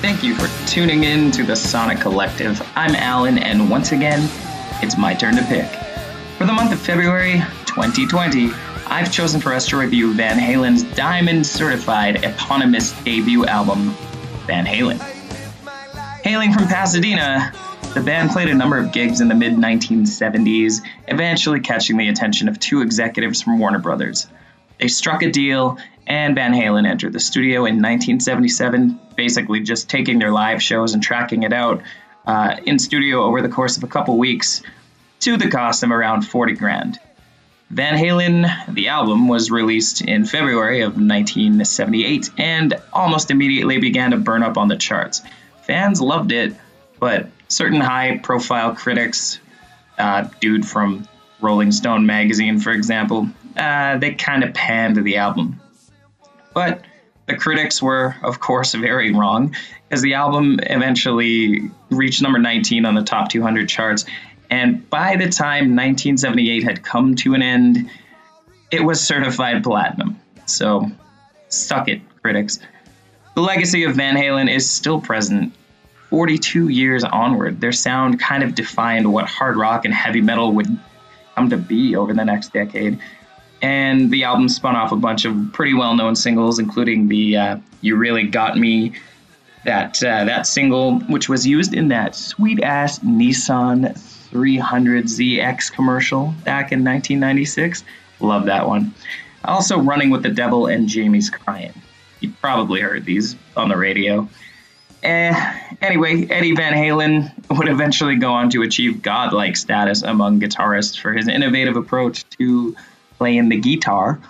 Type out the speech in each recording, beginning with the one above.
Thank you for tuning in to the Sonic Collective. I'm Alain, and once again, it's my turn to pick. For the month of February 2020, I've chosen for us to review Van Halen's Diamond Certified eponymous debut album, Van Halen. Hailing from Pasadena, the band played a number of gigs in the mid 1970s, eventually catching the attention of two executives from Warner Brothers. They struck a deal, and Van Halen entered the studio in 1977, basically just taking their live shows and tracking it out uh, in studio over the course of a couple weeks to the cost of around 40 grand. Van Halen, the album, was released in February of 1978 and almost immediately began to burn up on the charts. Fans loved it, but certain high profile critics, uh, dude from Rolling Stone magazine, for example, uh, they kind of panned the album. But the critics were, of course, very wrong, as the album eventually reached number 19 on the top 200 charts. And by the time 1978 had come to an end, it was certified platinum. So, suck it, critics. The legacy of Van Halen is still present 42 years onward. Their sound kind of defined what hard rock and heavy metal would come to be over the next decade. And the album spun off a bunch of pretty well known singles, including the uh, You Really Got Me, that, uh, that single, which was used in that sweet ass Nissan 300ZX commercial back in 1996. Love that one. Also, Running with the Devil and Jamie's Crying. You probably heard these on the radio. Eh, anyway, Eddie Van Halen would eventually go on to achieve godlike status among guitarists for his innovative approach to playing the guitar.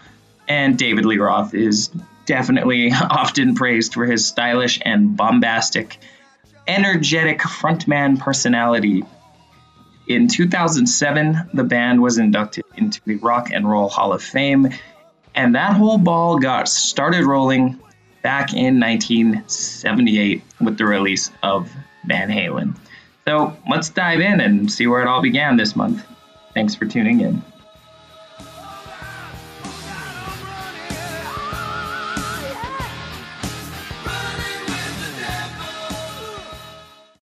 And David Lee Roth is definitely often praised for his stylish and bombastic, energetic frontman personality. In 2007, the band was inducted into the Rock and Roll Hall of Fame, and that whole ball got started rolling back in 1978 with the release of Van Halen. So let's dive in and see where it all began this month. Thanks for tuning in.